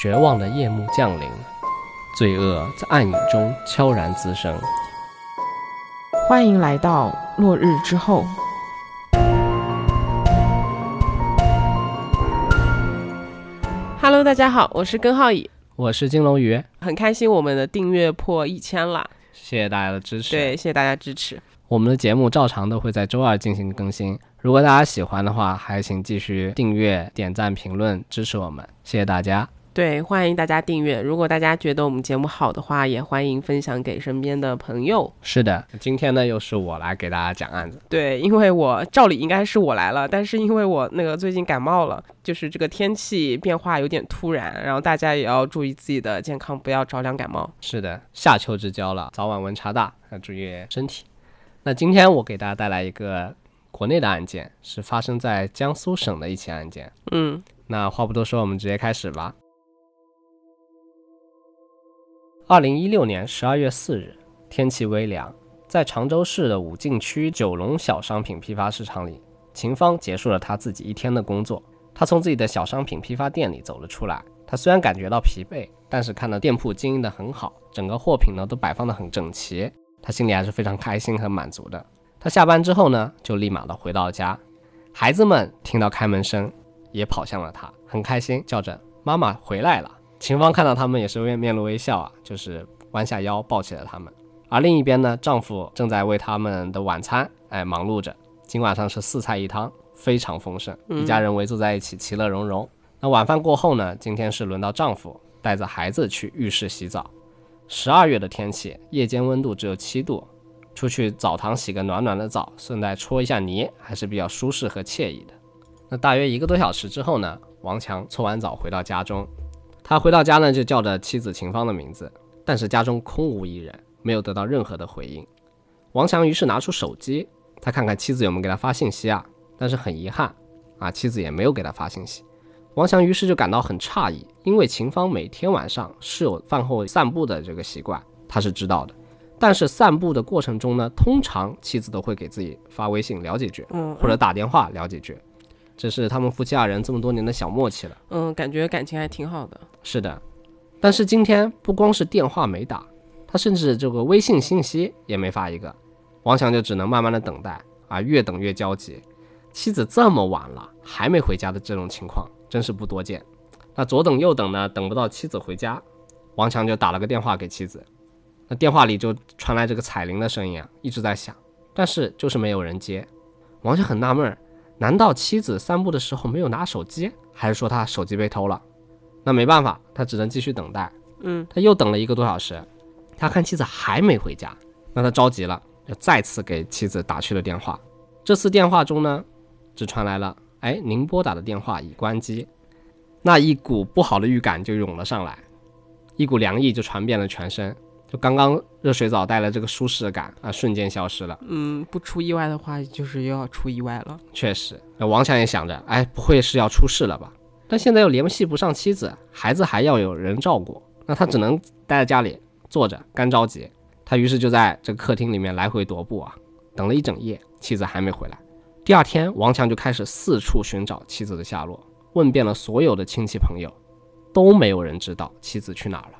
绝望的夜幕降临，罪恶在暗影中悄然滋生。欢迎来到落日之后。Hello，大家好，我是根浩乙，我是金龙鱼，很开心我们的订阅破一千了，谢谢大家的支持。对，谢谢大家支持。我们的节目照常都会在周二进行更新，如果大家喜欢的话，还请继续订阅、点赞、评论支持我们，谢谢大家。对，欢迎大家订阅。如果大家觉得我们节目好的话，也欢迎分享给身边的朋友。是的，今天呢又是我来给大家讲案子。对，因为我照理应该是我来了，但是因为我那个最近感冒了，就是这个天气变化有点突然，然后大家也要注意自己的健康，不要着凉感冒。是的，夏秋之交了，早晚温差大，要注意身体。那今天我给大家带来一个国内的案件，是发生在江苏省的一起案件。嗯，那话不多说，我们直接开始吧。二零一六年十二月四日，天气微凉，在常州市的武进区九龙小商品批发市场里，秦芳结束了他自己一天的工作。他从自己的小商品批发店里走了出来。他虽然感觉到疲惫，但是看到店铺经营的很好，整个货品呢都摆放的很整齐，他心里还是非常开心和满足的。他下班之后呢，就立马的回到家。孩子们听到开门声，也跑向了他，很开心，叫着妈妈回来了。秦芳看到他们也是面面露微笑啊，就是弯下腰抱起了他们。而另一边呢，丈夫正在为他们的晚餐哎忙碌着。今晚上是四菜一汤，非常丰盛，一家人围坐在一起，其乐融融。那晚饭过后呢，今天是轮到丈夫带着孩子去浴室洗澡。十二月的天气，夜间温度只有七度，出去澡堂洗个暖暖的澡，顺带搓一下泥，还是比较舒适和惬意的。那大约一个多小时之后呢，王强搓完澡回到家中。他回到家呢，就叫着妻子秦芳的名字，但是家中空无一人，没有得到任何的回应。王强于是拿出手机，他看看妻子有没有给他发信息啊，但是很遗憾啊，妻子也没有给他发信息。王强于是就感到很诧异，因为秦芳每天晚上是有饭后散步的这个习惯，他是知道的。但是散步的过程中呢，通常妻子都会给自己发微信聊几句，嗯，或者打电话聊几句。这是他们夫妻二人这么多年的小默契了。嗯，感觉感情还挺好的。是的，但是今天不光是电话没打，他甚至这个微信信息也没发一个。王强就只能慢慢的等待啊，越等越焦急。妻子这么晚了还没回家的这种情况，真是不多见。那左等右等呢，等不到妻子回家，王强就打了个电话给妻子。那电话里就传来这个彩铃的声音啊，一直在响，但是就是没有人接。王强很纳闷儿。难道妻子散步的时候没有拿手机，还是说他手机被偷了？那没办法，他只能继续等待。嗯，他又等了一个多小时，他看妻子还没回家，那他着急了，又再次给妻子打去了电话。这次电话中呢，只传来了“哎，您拨打的电话已关机”。那一股不好的预感就涌了上来，一股凉意就传遍了全身。就刚刚热水澡带来这个舒适感啊，瞬间消失了。嗯，不出意外的话，就是又要出意外了。确实，那王强也想着，哎，不会是要出事了吧？但现在又联系不上妻子，孩子还要有人照顾，那他只能待在家里坐着，干着急。他于是就在这个客厅里面来回踱步啊，等了一整夜，妻子还没回来。第二天，王强就开始四处寻找妻子的下落，问遍了所有的亲戚朋友，都没有人知道妻子去哪儿了。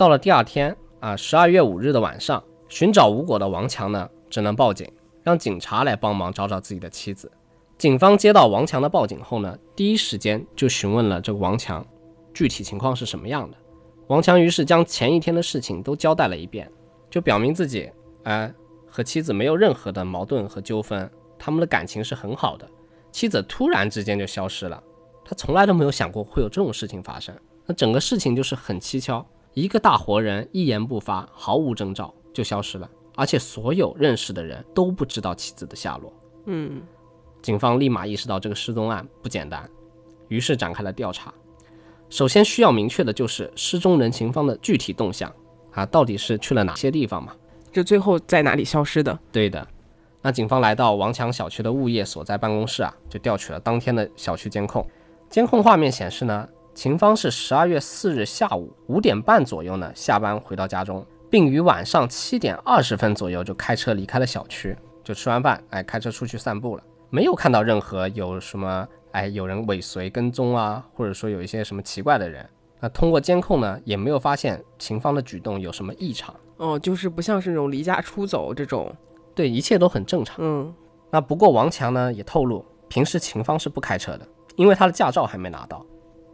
到了第二天啊，十二月五日的晚上，寻找无果的王强呢，只能报警，让警察来帮忙找找自己的妻子。警方接到王强的报警后呢，第一时间就询问了这个王强，具体情况是什么样的。王强于是将前一天的事情都交代了一遍，就表明自己，哎，和妻子没有任何的矛盾和纠纷，他们的感情是很好的。妻子突然之间就消失了，他从来都没有想过会有这种事情发生。那整个事情就是很蹊跷。一个大活人一言不发，毫无征兆就消失了，而且所有认识的人都不知道妻子的下落。嗯，警方立马意识到这个失踪案不简单，于是展开了调查。首先需要明确的就是失踪人秦芳的具体动向啊，到底是去了哪些地方嘛？就最后在哪里消失的？对的。那警方来到王强小区的物业所在办公室啊，就调取了当天的小区监控。监控画面显示呢。秦芳是十二月四日下午五点半左右呢下班回到家中，并于晚上七点二十分左右就开车离开了小区，就吃完饭，哎，开车出去散步了，没有看到任何有什么哎，有人尾随跟踪啊，或者说有一些什么奇怪的人。那通过监控呢，也没有发现秦芳的举动有什么异常。哦，就是不像是那种离家出走这种。对，一切都很正常。嗯，那不过王强呢也透露，平时秦芳是不开车的，因为他的驾照还没拿到。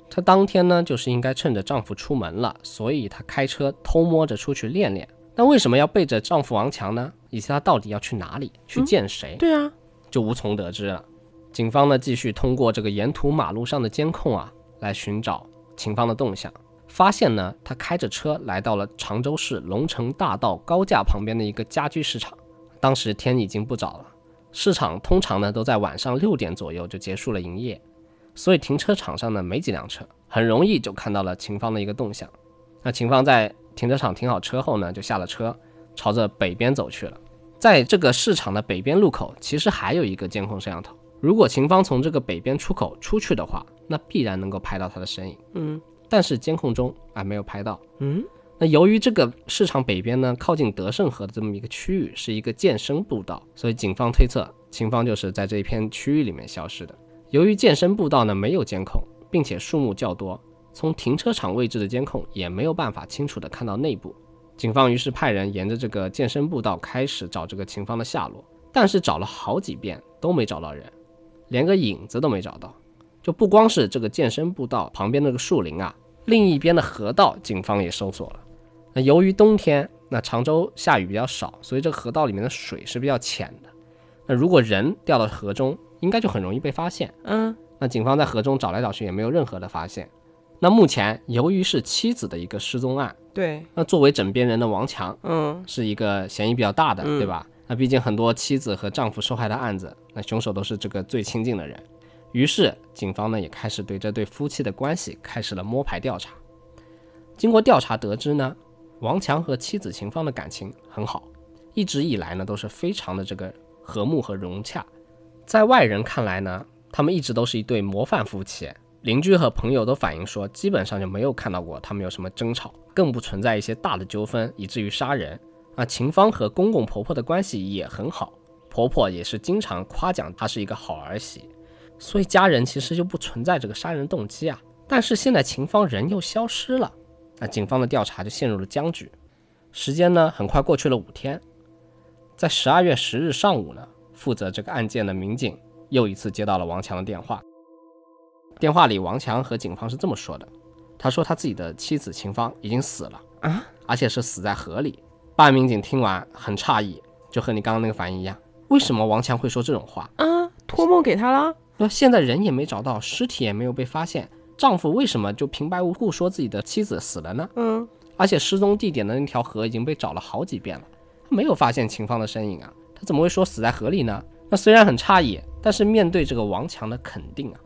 她当天呢就是应该趁着丈夫出门了，所以她开车偷摸着出去练练。那为什么要背着丈夫王强呢？以及她到底要去哪里，去见谁？对啊，就无从得知了。警方呢继续通过这个沿途马路上的监控啊，来寻找。秦芳的动向，发现呢，她开着车来到了常州市龙城大道高架旁边的一个家居市场。当时天已经不早了，市场通常呢都在晚上六点左右就结束了营业，所以停车场上呢没几辆车，很容易就看到了秦芳的一个动向。那秦芳在停车场停好车后呢，就下了车，朝着北边走去了。在这个市场的北边路口，其实还有一个监控摄像头。如果秦芳从这个北边出口出去的话，那必然能够拍到她的身影。嗯，但是监控中啊没有拍到。嗯，那由于这个市场北边呢靠近德胜河的这么一个区域是一个健身步道，所以警方推测秦芳就是在这一片区域里面消失的。由于健身步道呢没有监控，并且树木较多，从停车场位置的监控也没有办法清楚的看到内部。警方于是派人沿着这个健身步道开始找这个秦芳的下落，但是找了好几遍都没找到人。连个影子都没找到，就不光是这个健身步道旁边那个树林啊，另一边的河道，警方也搜索了。那由于冬天，那常州下雨比较少，所以这河道里面的水是比较浅的。那如果人掉到河中，应该就很容易被发现。嗯，那警方在河中找来找去也没有任何的发现。那目前由于是妻子的一个失踪案，对，那作为枕边人的王强，嗯，是一个嫌疑比较大的，嗯对吧？那毕竟很多妻子和丈夫受害的案子，那凶手都是这个最亲近的人。于是警方呢也开始对这对夫妻的关系开始了摸排调查。经过调查得知呢，王强和妻子秦芳的感情很好，一直以来呢都是非常的这个和睦和融洽。在外人看来呢，他们一直都是一对模范夫妻。邻居和朋友都反映说，基本上就没有看到过他们有什么争吵，更不存在一些大的纠纷以至于杀人。啊，秦芳和公公婆婆的关系也很好，婆婆也是经常夸奖她是一个好儿媳，所以家人其实就不存在这个杀人动机啊。但是现在秦芳人又消失了，那警方的调查就陷入了僵局。时间呢，很快过去了五天，在十二月十日上午呢，负责这个案件的民警又一次接到了王强的电话。电话里，王强和警方是这么说的：他说他自己的妻子秦芳已经死了啊，而且是死在河里。办案民警听完很诧异，就和你刚刚那个反应一样，为什么王强会说这种话？啊，托梦给他了。那现在人也没找到，尸体也没有被发现，丈夫为什么就平白无故说自己的妻子死了呢？嗯，而且失踪地点的那条河已经被找了好几遍了，没有发现秦芳的身影啊，他怎么会说死在河里呢？那虽然很诧异，但是面对这个王强的肯定啊，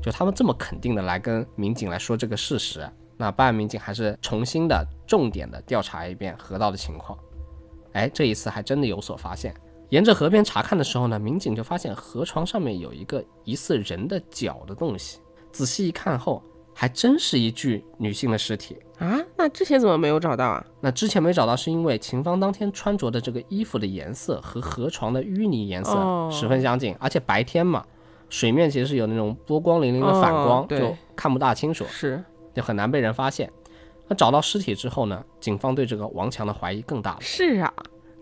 就他们这么肯定的来跟民警来说这个事实。那办案民警还是重新的、重点的调查一遍河道的情况。哎，这一次还真的有所发现。沿着河边查看的时候呢，民警就发现河床上面有一个疑似人的脚的东西。仔细一看后，还真是一具女性的尸体啊！那之前怎么没有找到啊？那之前没找到，是因为秦芳当天穿着的这个衣服的颜色和河床的淤泥颜色十分相近，而且白天嘛，水面其实是有那种波光粼粼的反光，就看不大清楚。是。就很难被人发现。那找到尸体之后呢？警方对这个王强的怀疑更大了。是啊，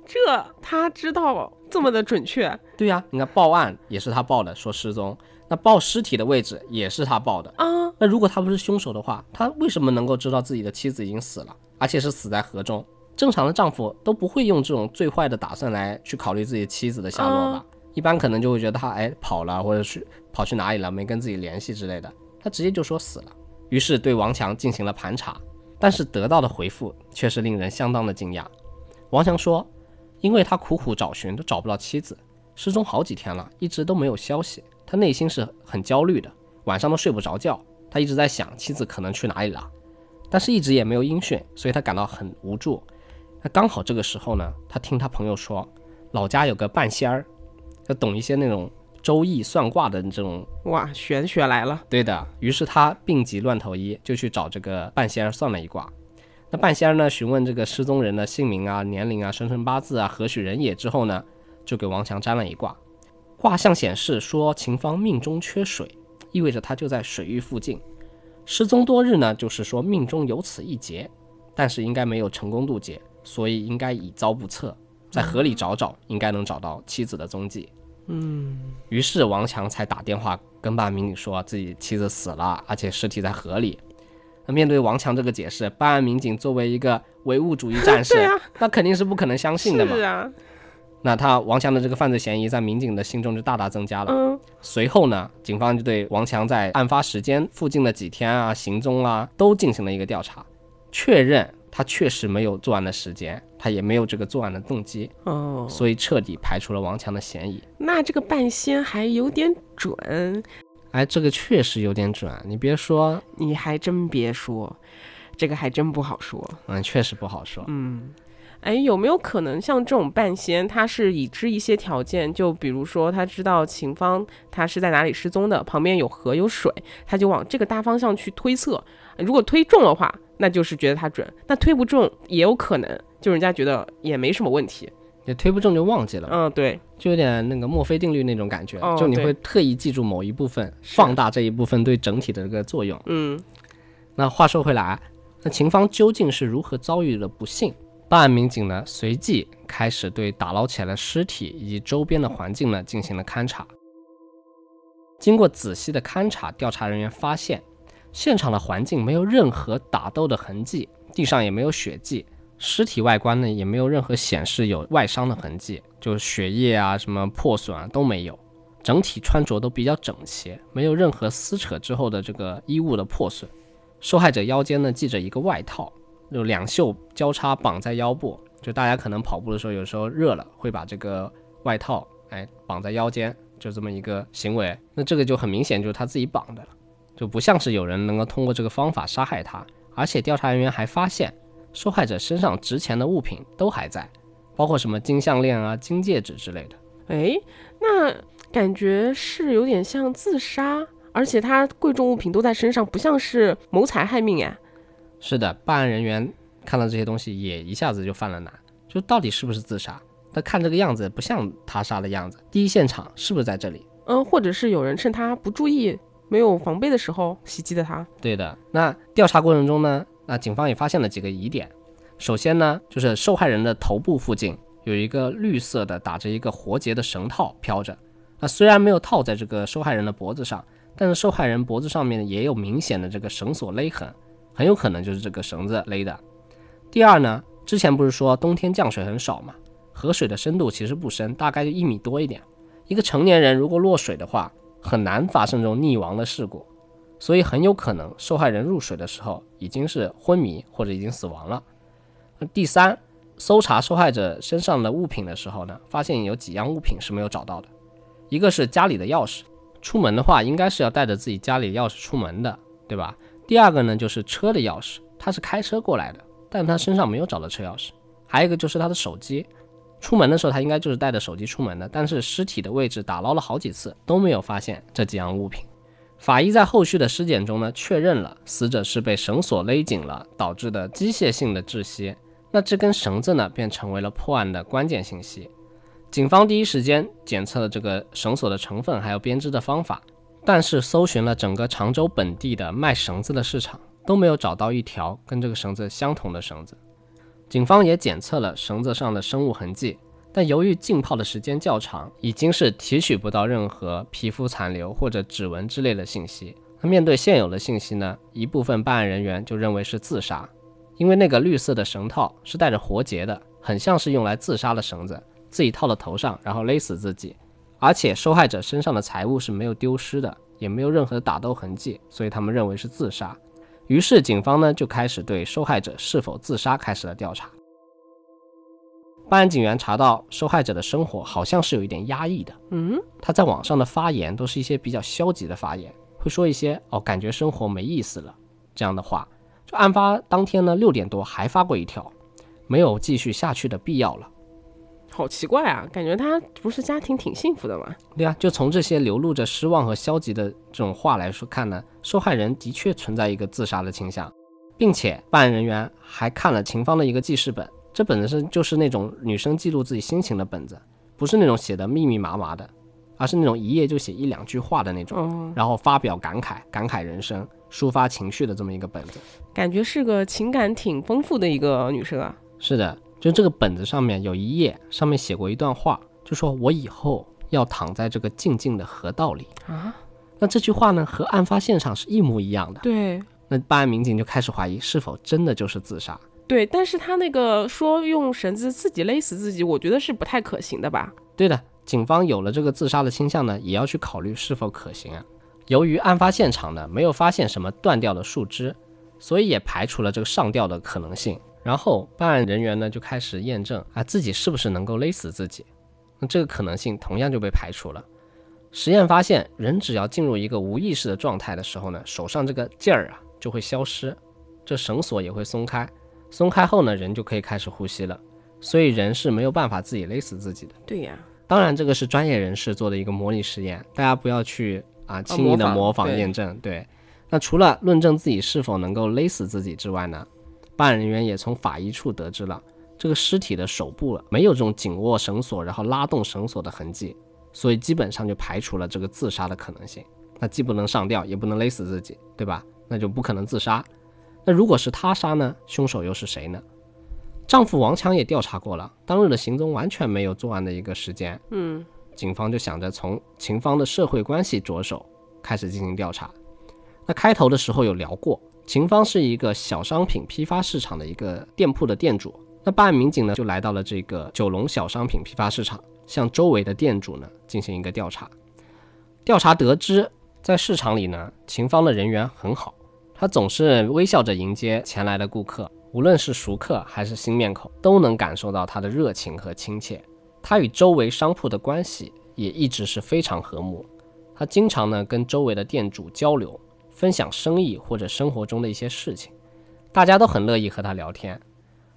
这他知道这么的准确？对呀，你看报案也是他报的，说失踪。那抱尸体的位置也是他抱的啊。那如果他不是凶手的话，他为什么能够知道自己的妻子已经死了，而且是死在河中？正常的丈夫都不会用这种最坏的打算来去考虑自己妻子的下落吧？一般可能就会觉得他哎跑了，或者是跑去哪里了，没跟自己联系之类的。他直接就说死了。于是对王强进行了盘查，但是得到的回复却是令人相当的惊讶。王强说，因为他苦苦找寻都找不到妻子，失踪好几天了，一直都没有消息，他内心是很焦虑的，晚上都睡不着觉。他一直在想妻子可能去哪里了，但是一直也没有音讯，所以他感到很无助。那刚好这个时候呢，他听他朋友说，老家有个半仙儿，他懂一些那种。周易算卦的这种哇，玄学来了。对的，于是他病急乱投医，就去找这个半仙儿算了一卦。那半仙儿呢，询问这个失踪人的姓名啊、年龄啊、生辰八字啊、何许人也之后呢，就给王强占了一卦。卦象显示说秦芳命中缺水，意味着他就在水域附近。失踪多日呢，就是说命中有此一劫，但是应该没有成功渡劫，所以应该已遭不测。在河里找找，应该能找到妻子的踪迹。嗯，于是王强才打电话跟办案民警说自己妻子死了，而且尸体在河里。那面对王强这个解释，办案民警作为一个唯物主义战士，啊，那肯定是不可能相信的嘛是。啊，那他王强的这个犯罪嫌疑在民警的心中就大大增加了。嗯随后呢，警方就对王强在案发时间附近的几天啊、行踪啊都进行了一个调查，确认他确实没有作案的时间，他也没有这个作案的动机，哦，所以彻底排除了王强的嫌疑。那这个半仙还有点准，哎，这个确实有点准，你别说，你还真别说，这个还真不好说。嗯，确实不好说。嗯，哎，有没有可能像这种半仙，他是已知一些条件，就比如说他知道秦芳他是在哪里失踪的，旁边有河有水，他就往这个大方向去推测。如果推中的话，那就是觉得他准；那推不中也有可能，就人家觉得也没什么问题。也推不中就忘记了，嗯，对，就有点那个墨菲定律那种感觉，哦就你会特意记住某一部分，放大这一部分对整体的这个作用。嗯那话说回来，那秦芳究竟是如何遭遇了不幸？办案民警呢，随即开始对打捞起来的尸体以及周边的环境呢进行了勘查。经过仔细的勘查，调查人员发现，现场的环境没有任何打斗的痕迹，地上也没有血迹，尸体外观呢也没有任何显示有外伤的痕迹，就是血液啊、什么破损啊都没有。整体穿着都比较整齐，没有任何撕扯之后的这个衣物的破损。受害者腰间呢系着一个外套，就两袖交叉绑在腰部。就大家可能跑步的时候，有时候热了会把这个外套哎绑在腰间，就这么一个行为。那这个就很明显就是他自己绑的了，就不像是有人能够通过这个方法杀害他。而且调查人员还发现，受害者身上值钱的物品都还在，包括什么金项链啊、金戒指之类的。哎，那感觉是有点像自杀，而且他贵重物品都在身上，不像是谋财害命哎。是的，办案人员看到这些东西也一下子就犯了难，就到底是不是自杀？他看这个样子不像他杀的样子，第一现场是不是在这里？嗯，或者是有人趁他不注意、没有防备的时候袭击的他。对的。那调查过程中呢，那警方也发现了几个疑点。首先呢，就是受害人的头部附近有一个绿色的打着一个活结的绳套飘着。那虽然没有套在这个受害人的脖子上，但是受害人脖子上面也有明显的这个绳索勒痕，很有可能就是这个绳子勒的。第二呢，之前不是说冬天降水很少嘛，河水的深度其实不深，大概就一米多一点。一个成年人如果落水的话，很难发生这种溺亡的事故，所以很有可能受害人入水的时候已经是昏迷或者已经死亡了。第三，搜查受害者身上的物品的时候呢，发现有几样物品是没有找到的，一个是家里的钥匙，出门的话应该是要带着自己家里钥匙出门的，对吧？第二个呢就是车的钥匙，他是开车过来的，但他身上没有找到车钥匙。还有一个就是他的手机，出门的时候他应该就是带着手机出门的，但是尸体的位置打捞了好几次都没有发现这几样物品。法医在后续的尸检中呢，确认了死者是被绳索勒紧了导致的机械性的窒息。那这根绳子呢，便成为了破案的关键信息。警方第一时间检测了这个绳索的成分，还有编织的方法，但是搜寻了整个常州本地的卖绳子的市场，都没有找到一条跟这个绳子相同的绳子。警方也检测了绳子上的生物痕迹，但由于浸泡的时间较长，已经是提取不到任何皮肤残留或者指纹之类的信息。那面对现有的信息呢，一部分办案人员就认为是自杀，因为那个绿色的绳套是带着活结的，很像是用来自杀的绳子，自己套到头上，然后勒死自己。而且受害者身上的财物是没有丢失的，也没有任何的打斗痕迹，所以他们认为是自杀。于是警方呢就开始对受害者是否自杀开始了调查。办案警员查到受害者的生活好像是有一点压抑的，嗯，他在网上的发言都是一些比较消极的发言，会说一些哦感觉生活没意思了这样的话。就案发当天呢六点多还发过一条，没有继续下去的必要了。好奇怪啊，感觉他不是家庭挺幸福的吗？对啊，就从这些流露着失望和消极的这种话来说看呢，受害人的确存在一个自杀的倾向，并且办案人员还看了秦芳的一个记事本，这本子是就是那种女生记录自己心情的本子，不是那种写的密密麻麻的，而是那种一页就写一两句话的那种，哦，然后发表感慨、感慨人生、抒发情绪的这么一个本子。感觉是个情感挺丰富的一个女生啊。是的，就这个本子上面有一页，上面写过一段话，就说我以后要躺在这个静静的河道里。啊，那这句话呢，和案发现场是一模一样的。对那办案民警就开始怀疑，是否真的就是自杀？对，但是他那个说用绳子自己勒死自己，我觉得是不太可行的吧？对的，警方有了这个自杀的倾向呢，也要去考虑是否可行啊。由于案发现场呢没有发现什么断掉的树枝，所以也排除了这个上吊的可能性。然后办案人员呢就开始验证啊自己是不是能够勒死自己，那这个可能性同样就被排除了。实验发现，人只要进入一个无意识的状态的时候呢，手上这个劲儿啊就会消失，这绳索也会松开，松开后呢，人就可以开始呼吸了。所以人是没有办法自己勒死自己的。对呀，当然，这个是专业人士做的一个模拟实验，大家不要去啊轻易的模仿验证。对，那除了论证自己是否能够勒死自己之外呢，办案人员也从法医处得知了这个尸体的手部没有这种紧握绳索然后拉动绳索的痕迹，所以基本上就排除了这个自杀的可能性。那既不能上吊，也不能勒死自己，对吧？那就不可能自杀。那如果是他杀呢？凶手又是谁呢？丈夫王强也调查过了，当日的行踪完全没有作案的一个时间。嗯，警方就想着从秦芳的社会关系着手开始进行调查。那开头的时候有聊过，秦芳是一个小商品批发市场的一个店铺的店主。那办案民警呢就来到了这个九龙小商品批发市场，向周围的店主呢进行一个调查。调查得知，在市场里呢，秦芳的人缘很好，她总是微笑着迎接前来的顾客，无论是熟客还是新面孔，都能感受到她的热情和亲切。他与周围商铺的关系也一直是非常和睦。他经常呢跟周围的店主交流，分享生意或者生活中的一些事情，大家都很乐意和他聊天。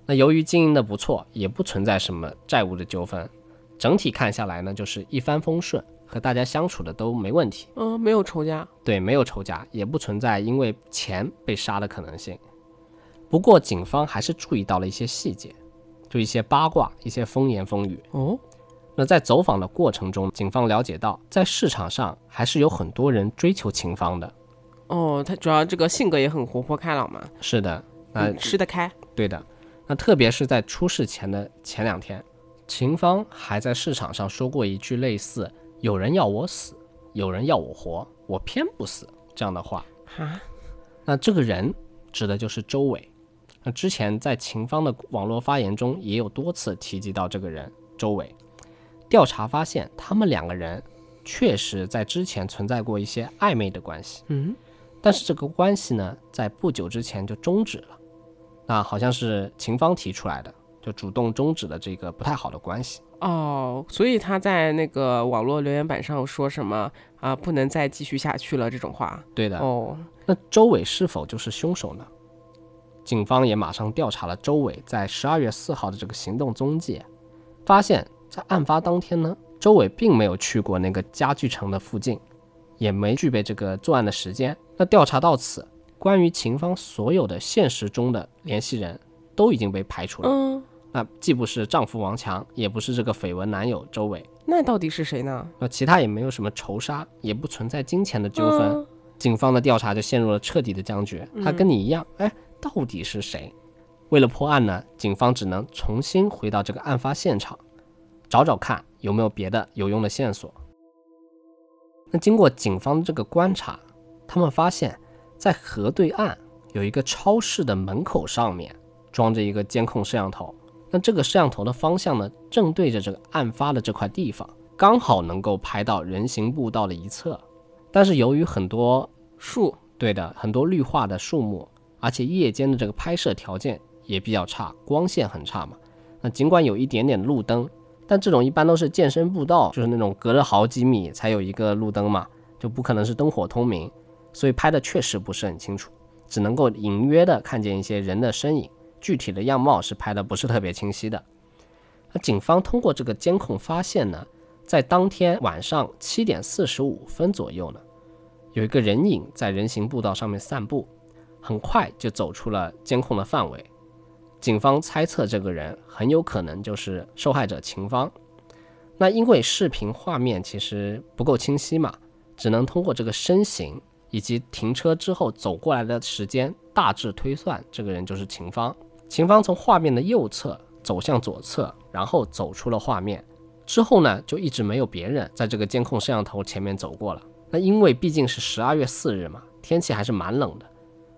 那由于经营的不错，也不存在什么债务的纠纷，整体看下来呢就是一帆风顺，和大家相处的都没问题。嗯，没有仇家。对，没有仇家，也不存在因为钱被杀的可能性。不过警方还是注意到了一些细节，就一些八卦，一些风言风语。哦，那在走访的过程中，警方了解到，在市场上还是有很多人追求秦芳的。哦，他主要这个性格也很活泼开朗嘛，是的，那、嗯吃得开。对的。那特别是在出事前的前两天，秦芳还在市场上说过一句类似“有人要我死，有人要我活，我偏不死”这样的话。啊，那这个人指的就是周伟。那之前在秦芳的网络发言中也有多次提及到这个人周伟。调查发现，他们两个人确实在之前存在过一些暧昧的关系，嗯，但是这个关系呢，在不久之前就终止了。那好像是秦芳提出来的，就主动终止了这个不太好的关系。哦，所以他在那个网络留言板上说什么啊，不能再继续下去了这种话。对的，哦，那周伟是否就是凶手呢？警方也马上调查了周伟在十二月四号的这个行动踪迹，发现，在案发当天呢，周伟并没有去过那个家具城的附近，也没具备这个作案的时间。那调查到此，关于秦芳所有的现实中的联系人都已经被排除了。嗯，那既不是丈夫王强，也不是这个绯闻男友周伟，那到底是谁呢？那其他也没有什么仇杀，也不存在金钱的纠纷。嗯警方的调查就陷入了彻底的僵局。他跟你一样，哎，到底是谁？为了破案呢，警方只能重新回到这个案发现场，找找看有没有别的有用的线索。那经过警方这个观察，他们发现，在河对岸有一个超市的门口上面装着一个监控摄像头。那这个摄像头的方向呢，正对着这个案发的这块地方，刚好能够拍到人行步道的一侧。但是由于很多树，对的，很多绿化的树木，而且夜间的这个拍摄条件也比较差，光线很差嘛。那尽管有一点点路灯，但这种一般都是健身步道，就是那种隔着好几米才有一个路灯嘛，就不可能是灯火通明，所以拍的确实不是很清楚，只能够隐约的看见一些人的身影，具体的样貌是拍的不是特别清晰的。那警方通过这个监控发现呢，在当天晚上七点四十五分左右呢，有一个人影在人行步道上面散步，很快就走出了监控的范围。警方猜测这个人很有可能就是受害者秦芳。那因为视频画面其实不够清晰嘛，只能通过这个身形以及停车之后走过来的时间大致推算，这个人就是秦芳。秦芳从画面的右侧走向左侧，然后走出了画面。之后呢，就一直没有别人在这个监控摄像头前面走过了。那因为毕竟是十二月四日嘛，天气还是蛮冷的。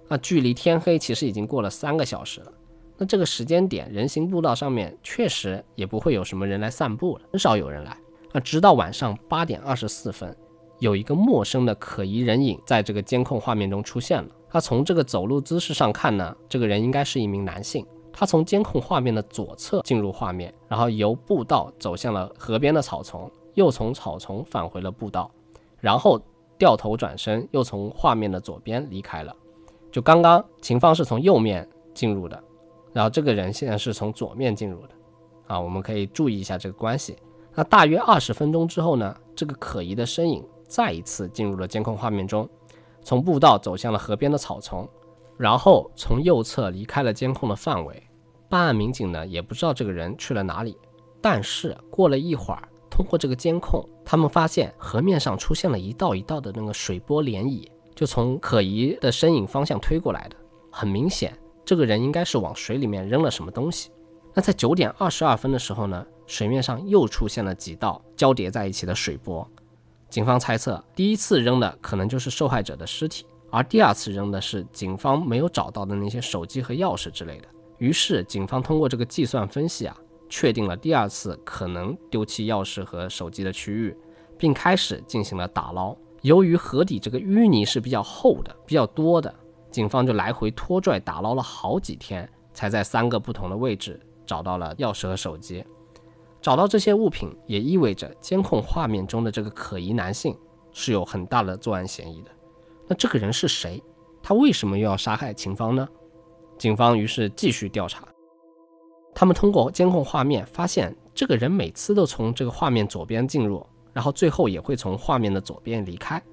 那距离天黑其实已经过了三个小时了。那这个时间点，人行步道上面确实也不会有什么人来散步了，很少有人来。那直到晚上八点二十四分，有一个陌生的可疑人影在这个监控画面中出现了。他从这个走路姿势上看呢，这个人应该是一名男性。他从监控画面的左侧进入画面，然后由步道走向了河边的草丛，又从草丛返回了步道，然后掉头转身，又从画面的左边离开了。就刚刚秦芳是从右面进入的，然后这个人现在是从左面进入的，啊，我们可以注意一下这个关系。那大约二十分钟之后呢，这个可疑的身影再一次进入了监控画面中，从步道走向了河边的草丛。然后从右侧离开了监控的范围，办案民警呢也不知道这个人去了哪里。但是过了一会儿，通过这个监控，他们发现河面上出现了一道一道的那个水波涟漪，就从可疑的身影方向推过来的。很明显，这个人应该是往水里面扔了什么东西。那在九点二十二分的时候呢，水面上又出现了几道交叠在一起的水波。警方猜测，第一次扔的可能就是受害者的尸体。而第二次扔的是警方没有找到的那些手机和钥匙之类的。于是警方通过这个计算分析啊，确定了第二次可能丢弃钥匙和手机的区域，并开始进行了打捞。由于河底这个淤泥是比较厚的、比较多的，警方就来回拖拽打捞了好几天，才在三个不同的位置找到了钥匙和手机。找到这些物品也意味着监控画面中的这个可疑男性是有很大的作案嫌疑的。那这个人是谁？他为什么又要杀害秦芳呢？警方于是继续调查。他们通过监控画面发现，这个人每次都从这个画面左边进入，然后最后也会从画面的左边离开，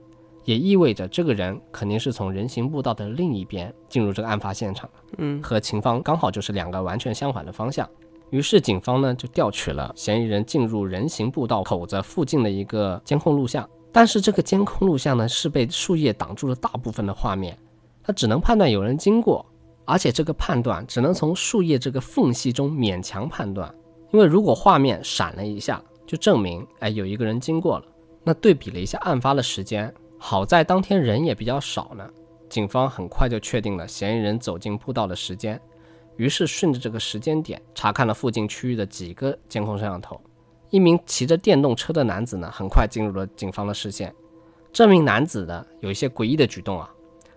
也意味着这个人肯定是从人行步道的另一边进入这个案发现场嗯，和秦芳刚好就是两个完全相反的方向。于是警方呢就调取了嫌疑人进入人行步道口子附近的一个监控录像。但是这个监控录像呢，是被树叶挡住了大部分的画面，他只能判断有人经过，而且这个判断只能从树叶这个缝隙中勉强判断，因为如果画面闪了一下，就证明哎有一个人经过了。那对比了一下案发的时间，好在当天人也比较少呢，警方很快就确定了嫌疑人走进步道的时间，于是顺着这个时间点查看了附近区域的几个监控摄像头。一名骑着电动车的男子呢，很快进入了警方的视线。这名男子呢，有一些诡异的举动啊。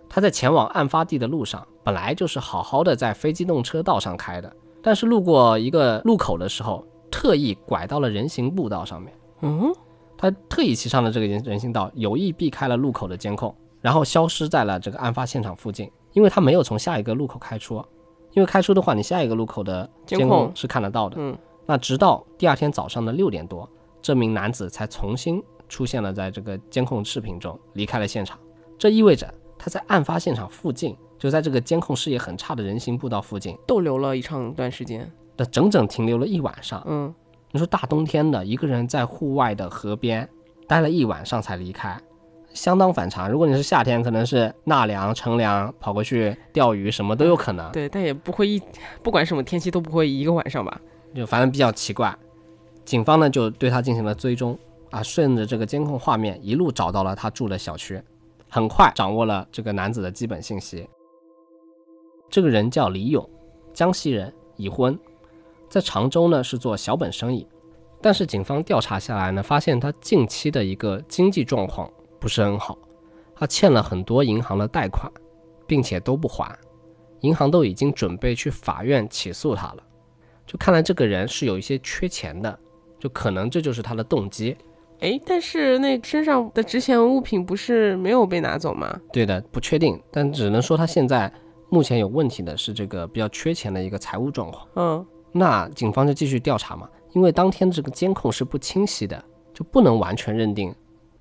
他在前往案发地的路上，本来就是好好的在非机动车道上开的，但是路过一个路口的时候，特意拐到了人行步道上面。嗯，他特意骑上了这个人人行道，有意避开了路口的监控，然后消失在了这个案发现场附近。因为他没有从下一个路口开出，因为开出的话，你下一个路口的监控是看得到的。嗯。那直到第二天早上的六点多，这名男子才重新出现了在这个监控视频中，离开了现场。这意味着他在案发现场附近，就在这个监控视野很差的人行步道附近逗留了一长段时间，那整整停留了一晚上。嗯，你说大冬天的，一个人在户外的河边待了一晚上才离开，相当反常。如果你是夏天，可能是纳凉、乘凉，跑过去钓鱼，什么都有可能。对，但也不会一，不管什么天气都不会一个晚上吧。就反正比较奇怪，警方呢就对他进行了追踪啊，顺着这个监控画面一路找到了他住的小区，很快掌握了这个男子的基本信息。这个人叫李勇，江西人，已婚，在常州呢是做小本生意，但是警方调查下来呢，发现他近期的一个经济状况不是很好，他欠了很多银行的贷款，并且都不还，银行都已经准备去法院起诉他了。就看来这个人是有一些缺钱的，就可能这就是他的动机。哎，但是那身上的值钱物品不是没有被拿走吗？对的，不确定，但只能说他现在目前有问题的是这个比较缺钱的一个财务状况。嗯，那警方就继续调查嘛，因为当天这个监控是不清晰的，就不能完全认定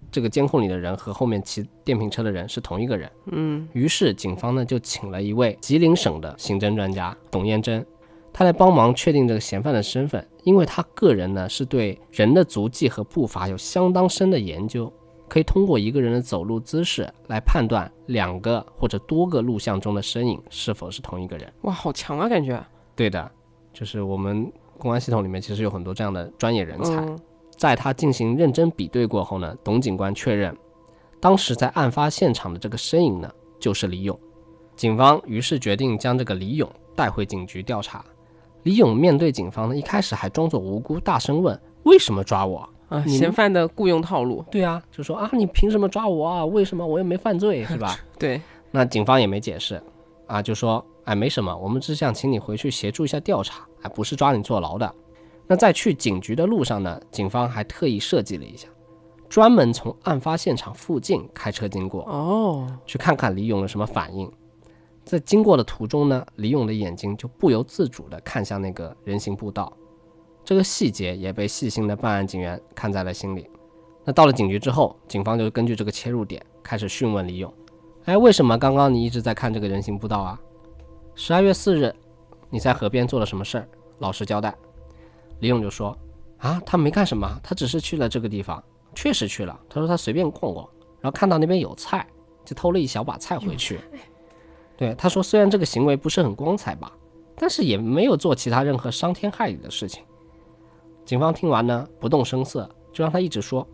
这个监控里的人和后面骑电瓶车的人是同一个人。嗯，于是警方呢就请了一位吉林省的刑侦专家董艳珍。他来帮忙确定这个嫌犯的身份，因为他个人呢是对人的足迹和步伐有相当深的研究，可以通过一个人的走路姿势来判断两个或者多个录像中的身影是否是同一个人。哇，好强啊，感觉。对的，就是我们公安系统里面其实有很多这样的专业人才。嗯在他进行认真比对过后呢，董警官确认，当时在案发现场的这个身影呢，就是李勇。警方于是决定将这个李勇带回警局调查。李勇面对警方呢，一开始还装作无辜，大声问：“为什么抓我啊，嫌犯的雇佣套路。？”对啊，就说啊，你凭什么抓我啊？为什么我又没犯罪，是吧？对，那警方也没解释，啊，就说，哎，没什么，我们只想请你回去协助一下调查，哎，不是抓你坐牢的。那在去警局的路上呢，警方还特意设计了一下，专门从案发现场附近开车经过，哦，去看看李勇有什么反应。在经过的途中呢，李勇的眼睛就不由自主地看向那个人行步道，这个细节也被细心的办案警员看在了心里。那到了警局之后，警方就根据这个切入点开始讯问李勇：“哎，为什么刚刚你一直在看这个人行步道啊？十二月四日，你在河边做了什么事儿？老实交代。”李勇就说：“啊，他没干什么，他只是去了这个地方，确实去了。他说他随便逛逛，然后看到那边有菜，就偷了一小把菜回去。对，他说虽然这个行为不是很光彩吧，但是也没有做其他任何伤天害理的事情。警方听完呢，不动声色，就让他一直说，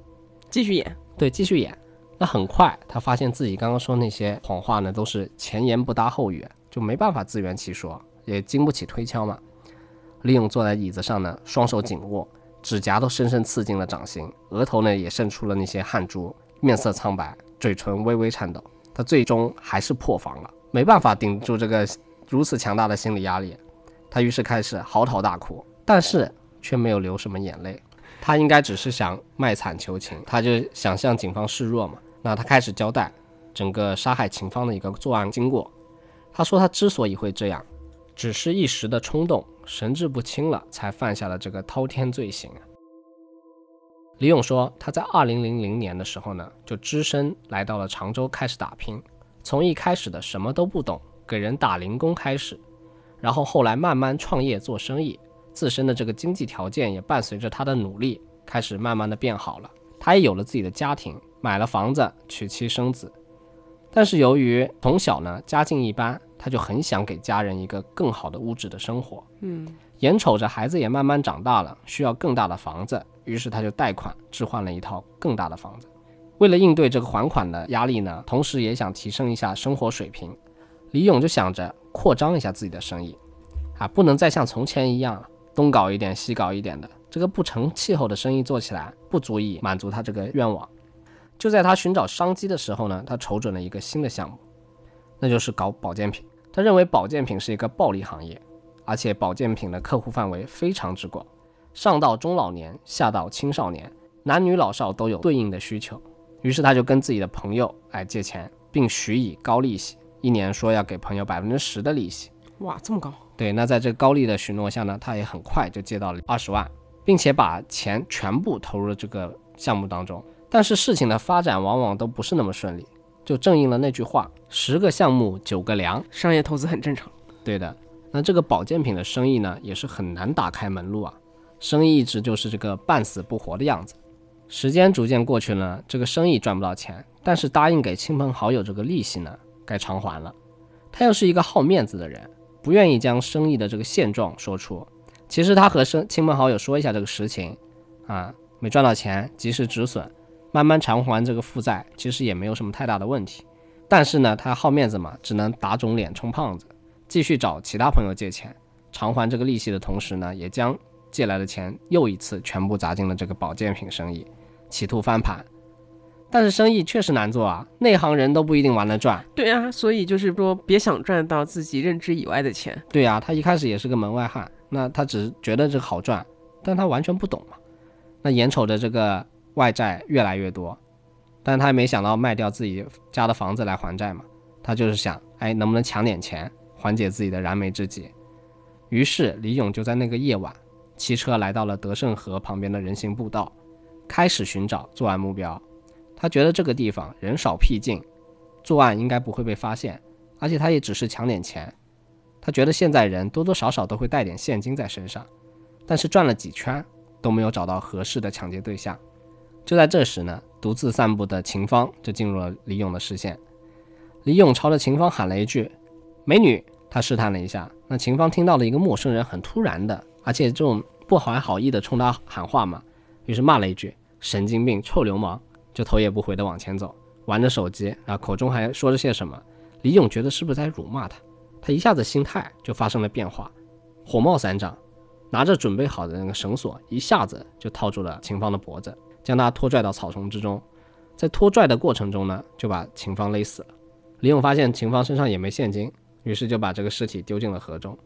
继续演。对，继续演。那很快，他发现自己刚刚说那些谎话呢，都是前言不搭后语，就没办法自圆其说，也经不起推敲嘛。李勇坐在椅子上呢，双手紧握，指甲都深深刺进了掌心，额头呢也渗出了那些汗珠，面色苍白，嘴唇微微颤抖。他最终还是破防了，没办法顶住这个如此强大的心理压力，他于是开始嚎啕大哭，但是却没有流什么眼泪。他应该只是想卖惨求情，他就想向警方示弱嘛。那他开始交代整个杀害秦芳的一个作案经过。他说他之所以会这样，只是一时的冲动，神志不清了，才犯下了这个滔天罪行。李勇说，他在二零零零年的时候呢，就只身来到了常州开始打拼，从一开始的什么都不懂，给人打零工开始，然后后来慢慢创业做生意，自身的这个经济条件也伴随着他的努力，开始慢慢的变好了。他也有了自己的家庭，买了房子，娶妻生子。但是由于从小呢家境一般，他就很想给家人一个更好的物质的生活。嗯，眼瞅着孩子也慢慢长大了，需要更大的房子，于是他就贷款置换了一套更大的房子。为了应对这个还款的压力呢，同时也想提升一下生活水平，李勇就想着扩张一下自己的生意，啊，不能再像从前一样，东搞一点西搞一点的，这个不成气候的生意做起来不足以满足他这个愿望。就在他寻找商机的时候呢，他瞅准了一个新的项目，那就是搞保健品。他认为保健品是一个暴利行业，而且保健品的客户范围非常之广，上到中老年，下到青少年，男女老少都有对应的需求。于是他就跟自己的朋友来借钱，并许以高利息，一年说要给朋友百分之十的利息。哇，这么高。对，那在这高利的许诺下呢，他也很快就借到了二十万，并且把钱全部投入了这个项目当中。但是事情的发展往往都不是那么顺利，就正应了那句话：十个项目九个凉。商业投资很正常。对的，那这个保健品的生意呢，也是很难打开门路啊，生意一直就是这个半死不活的样子。时间逐渐过去了，这个生意赚不到钱，但是答应给亲朋好友这个利息呢，该偿还了。他又是一个好面子的人，不愿意将生意的这个现状说出。其实他和生亲朋好友说一下这个实情，啊，没赚到钱，及时止损，慢慢偿还这个负债，其实也没有什么太大的问题。但是呢，他好面子嘛，只能打肿脸充胖子，继续找其他朋友借钱，偿还这个利息的同时呢，也将借来的钱又一次全部砸进了这个保健品生意，企图翻盘。但是生意确实难做啊，内行人都不一定玩得转。对啊，所以就是说，别想赚到自己认知以外的钱。对啊、他一开始也是个门外汉，那他只是觉得这个好赚，但他完全不懂嘛。那眼瞅着这个外债越来越多，但他也没想到卖掉自己家的房子来还债嘛。他就是想，哎，能不能抢点钱，缓解自己的燃眉之急。于是李勇就在那个夜晚，骑车来到了德胜河旁边的人行步道，开始寻找作案目标。他觉得这个地方人少僻静，作案应该不会被发现，而且他也只是抢点钱。他觉得现在人多多少少都会带点现金在身上，但是转了几圈都没有找到合适的抢劫对象。就在这时呢，独自散步的秦芳就进入了李勇的视线。李勇朝着秦芳喊了一句：“美女。”他试探了一下，那秦芳听到了一个陌生人很突然的，而且这种不怀好意的冲他喊话嘛，于是骂了一句：“神经病，臭流氓！”就头也不回的往前走，玩着手机，然后口中还说着些什么。李勇觉得是不是在辱骂他？他一下子心态就发生了变化，火冒三丈，拿着准备好的那个绳索，一下子就套住了秦芳的脖子，将他拖拽到草丛之中。在拖拽的过程中呢，就把秦芳勒死了。李勇发现秦芳身上也没现金。于是就把这个尸体丢进了河中。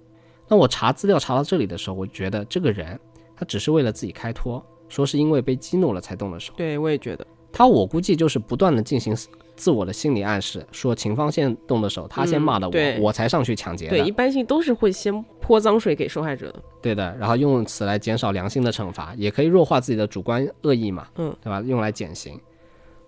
那我查资料查到这里的时候，我觉得这个人他只是为了自己开脱，说是因为被激怒了才动的手。对，我也觉得他，我估计就是不断的进行自我的心理暗示，说秦芳先动的手，他先骂的我，我才上去抢劫的。对，一般性都是会先泼脏水给受害者的。对的，然后用此来减少良心的惩罚，也可以弱化自己的主观恶意嘛。嗯，对吧？用来减刑。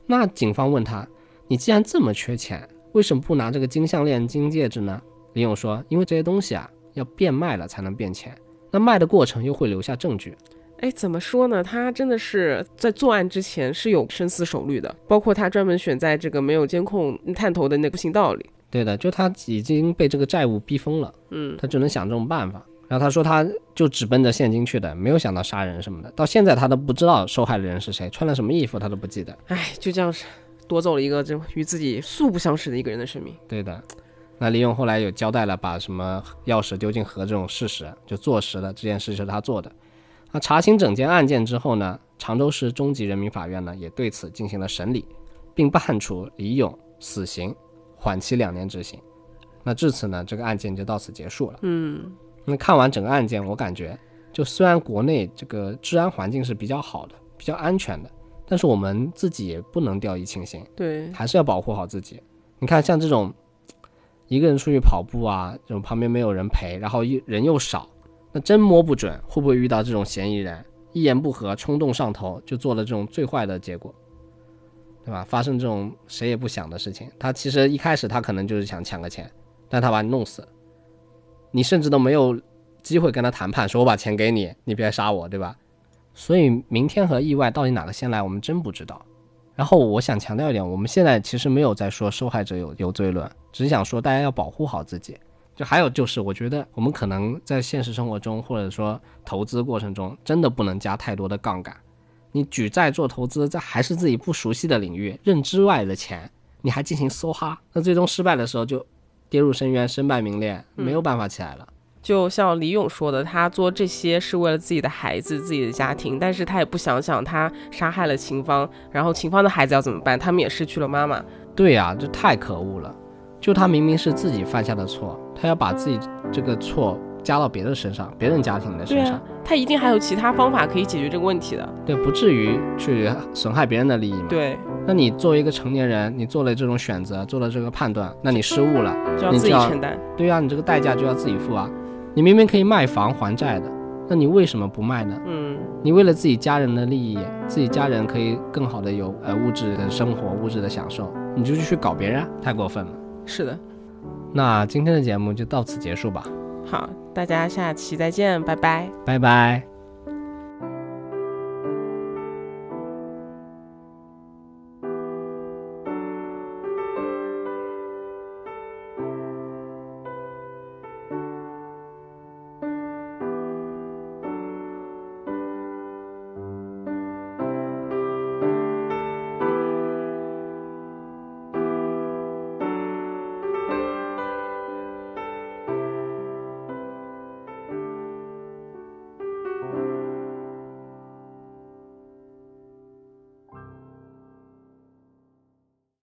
那警方问他，你既然这么缺钱？为什么不拿这个金项链、金戒指呢？李勇说：“因为这些东西啊，要变卖了才能变钱。那卖的过程又会留下证据。哎，怎么说呢？他真的是在作案之前是有深思熟虑的，包括他专门选在这个没有监控探头的那个行道里。对的，就他已经被这个债务逼疯了，嗯，他只能想这种办法。然后他说，他就只奔着现金去的，没有想到杀人什么的。到现在他都不知道受害的人是谁，穿了什么衣服他都不记得。哎，就这样是。”夺走了一个这与自己素不相识的一个人的生命。对的，那李勇后来有交代了，把什么钥匙丢进河这种事实，就坐实了这件事是他做的。那查清整件案件之后呢，常州市中级人民法院呢也对此进行了审理，并判处李勇死刑，缓期两年执行。那至此呢，这个案件就到此结束了。嗯，那看完整个案件，我感觉，就虽然国内这个治安环境是比较好的，比较安全的。但是我们自己也不能掉以轻心，对，还是要保护好自己。你看，像这种一个人出去跑步啊，这种旁边没有人陪，然后又人又少，那真摸不准会不会遇到这种嫌疑人，一言不合冲动上头，就做了这种最坏的结果，对吧？发生这种谁也不想的事情。他其实一开始他可能就是想抢个钱，但他把你弄死，你甚至都没有机会跟他谈判，说我把钱给你，你别杀我，对吧？所以明天和意外到底哪个先来，我们真不知道。然后我想强调一点，我们现在其实没有在说受害者有有罪论，只是想说大家要保护好自己。就还有就是，我觉得我们可能在现实生活中或者说投资过程中，真的不能加太多的杠杆。你举债做投资，在还是自己不熟悉的领域、认知外的钱，你还进行梭哈，那最终失败的时候就跌入深渊，身败名裂，没有办法起来了。就像李勇说的，他做这些是为了自己的孩子、自己的家庭，但是他也不想想他杀害了秦芳，然后秦芳的孩子要怎么办？他们也失去了妈妈。对呀，这太可恶了！就他明明是自己犯下的错，他要把自己这个错加到别人身上、别人家庭的身上。他一定还有其他方法可以解决这个问题的。对，不至于去损害别人的利益嘛。对。那你作为一个成年人，你做了这种选择，做了这个判断，那你失误了，就要自己承担。对啊，你这个代价就要自己付啊。你明明可以卖房还债的，那你为什么不卖呢？嗯，你为了自己家人的利益，自己家人可以更好的有呃物质的生活、物质的享受，你就去搞别人，太过分了。是的，那今天的节目就到此结束吧。好，大家下期再见，拜拜，拜拜。